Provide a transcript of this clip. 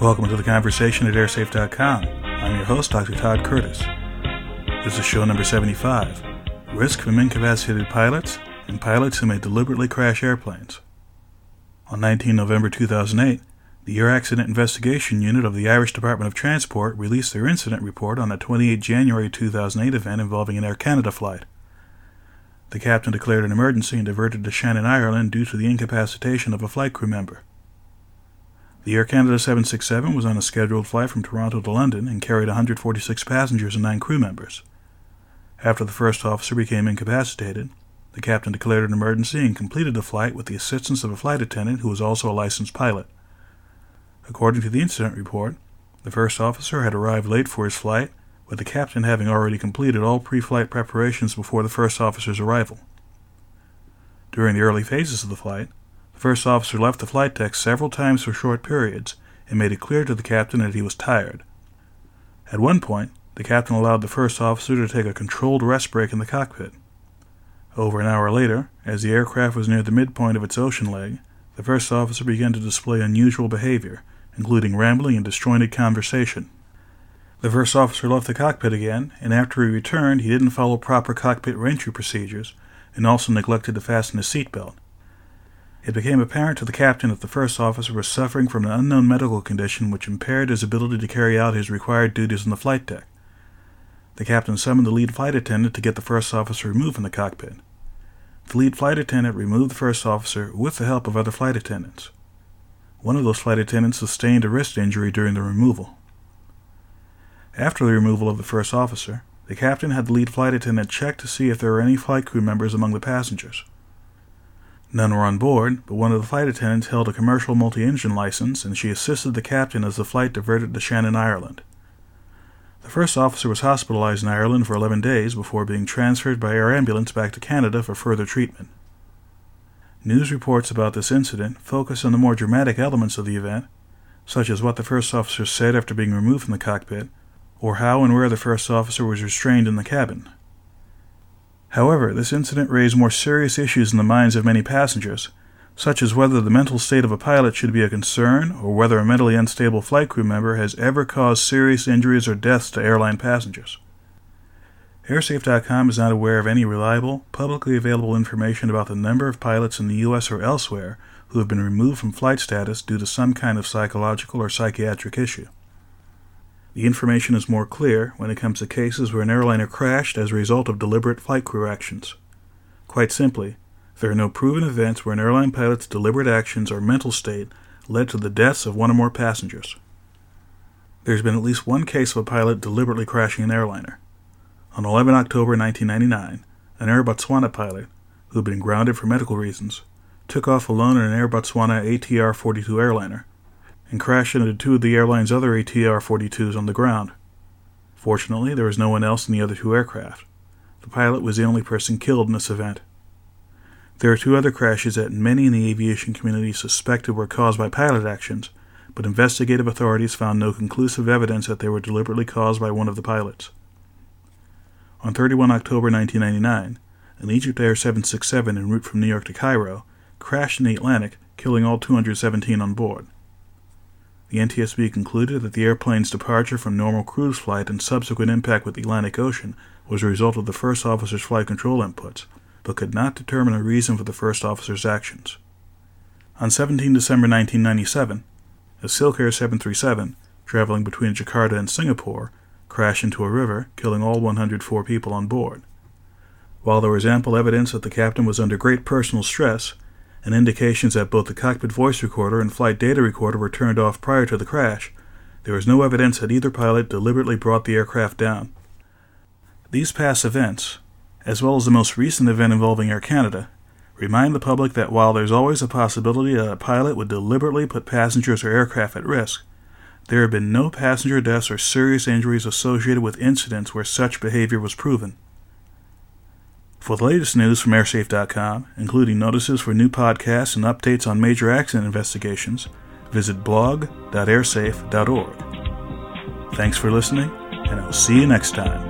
Welcome to the conversation at airsafe.com. I'm your host, Dr. Todd Curtis. This is show number 75 Risk from Incapacitated Pilots and Pilots Who May Deliberately Crash Airplanes. On 19 November 2008, the Air Accident Investigation Unit of the Irish Department of Transport released their incident report on a 28 January 2008 event involving an Air Canada flight. The captain declared an emergency and diverted to Shannon, Ireland due to the incapacitation of a flight crew member. The Air Canada 767 was on a scheduled flight from Toronto to London and carried 146 passengers and 9 crew members. After the first officer became incapacitated, the captain declared an emergency and completed the flight with the assistance of a flight attendant who was also a licensed pilot. According to the incident report, the first officer had arrived late for his flight, with the captain having already completed all pre flight preparations before the first officer's arrival. During the early phases of the flight, first officer left the flight deck several times for short periods and made it clear to the captain that he was tired. At one point, the captain allowed the first officer to take a controlled rest break in the cockpit. Over an hour later, as the aircraft was near the midpoint of its ocean leg, the first officer began to display unusual behavior, including rambling and disjointed conversation. The first officer left the cockpit again, and after he returned, he didn't follow proper cockpit reentry procedures and also neglected to fasten his seatbelt. It became apparent to the captain that the first officer was suffering from an unknown medical condition which impaired his ability to carry out his required duties on the flight deck. The captain summoned the lead flight attendant to get the first officer removed from the cockpit. The lead flight attendant removed the first officer with the help of other flight attendants. One of those flight attendants sustained a wrist injury during the removal. After the removal of the first officer, the captain had the lead flight attendant check to see if there were any flight crew members among the passengers. None were on board, but one of the flight attendants held a commercial multi engine license, and she assisted the captain as the flight diverted to Shannon, Ireland. The first officer was hospitalized in Ireland for 11 days before being transferred by air ambulance back to Canada for further treatment. News reports about this incident focus on the more dramatic elements of the event, such as what the first officer said after being removed from the cockpit, or how and where the first officer was restrained in the cabin. However, this incident raised more serious issues in the minds of many passengers, such as whether the mental state of a pilot should be a concern or whether a mentally unstable flight crew member has ever caused serious injuries or deaths to airline passengers. Airsafe.com is not aware of any reliable, publicly available information about the number of pilots in the U.S. or elsewhere who have been removed from flight status due to some kind of psychological or psychiatric issue. The information is more clear when it comes to cases where an airliner crashed as a result of deliberate flight crew actions. Quite simply, there are no proven events where an airline pilot's deliberate actions or mental state led to the deaths of one or more passengers. There's been at least one case of a pilot deliberately crashing an airliner. On 11 October 1999, an Air Botswana pilot, who had been grounded for medical reasons, took off alone in an Air Botswana ATR 42 airliner and crashed into two of the airline's other ATR 42s on the ground. Fortunately, there was no one else in the other two aircraft. The pilot was the only person killed in this event. There are two other crashes that many in the aviation community suspected were caused by pilot actions, but investigative authorities found no conclusive evidence that they were deliberately caused by one of the pilots. On 31 October 1999, an Egypt Air 767 en route from New York to Cairo crashed in the Atlantic, killing all 217 on board. The NTSB concluded that the airplane's departure from normal cruise flight and subsequent impact with the Atlantic Ocean was a result of the first officer's flight control inputs, but could not determine a reason for the first officer's actions. On 17 December 1997, a Silkair 737, traveling between Jakarta and Singapore, crashed into a river, killing all 104 people on board. While there was ample evidence that the captain was under great personal stress, and indications that both the cockpit voice recorder and flight data recorder were turned off prior to the crash, there is no evidence that either pilot deliberately brought the aircraft down. These past events, as well as the most recent event involving Air Canada, remind the public that while there's always a possibility that a pilot would deliberately put passengers or aircraft at risk, there have been no passenger deaths or serious injuries associated with incidents where such behavior was proven. For the latest news from airsafe.com, including notices for new podcasts and updates on major accident investigations, visit blog.airsafe.org. Thanks for listening, and I'll see you next time.